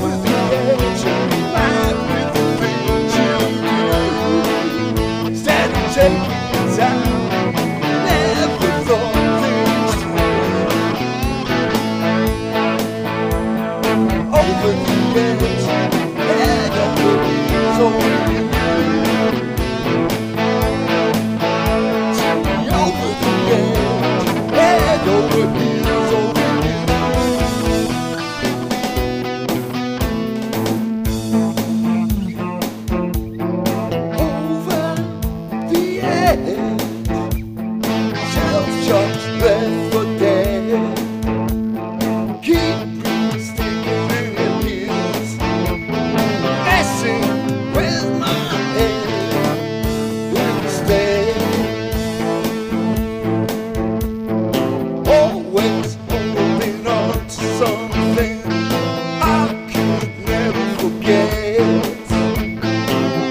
Por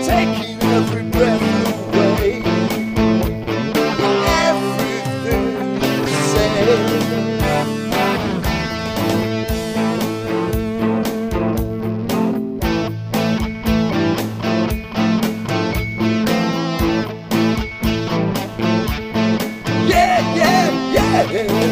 taking every breath away. Yeah, yeah, yeah.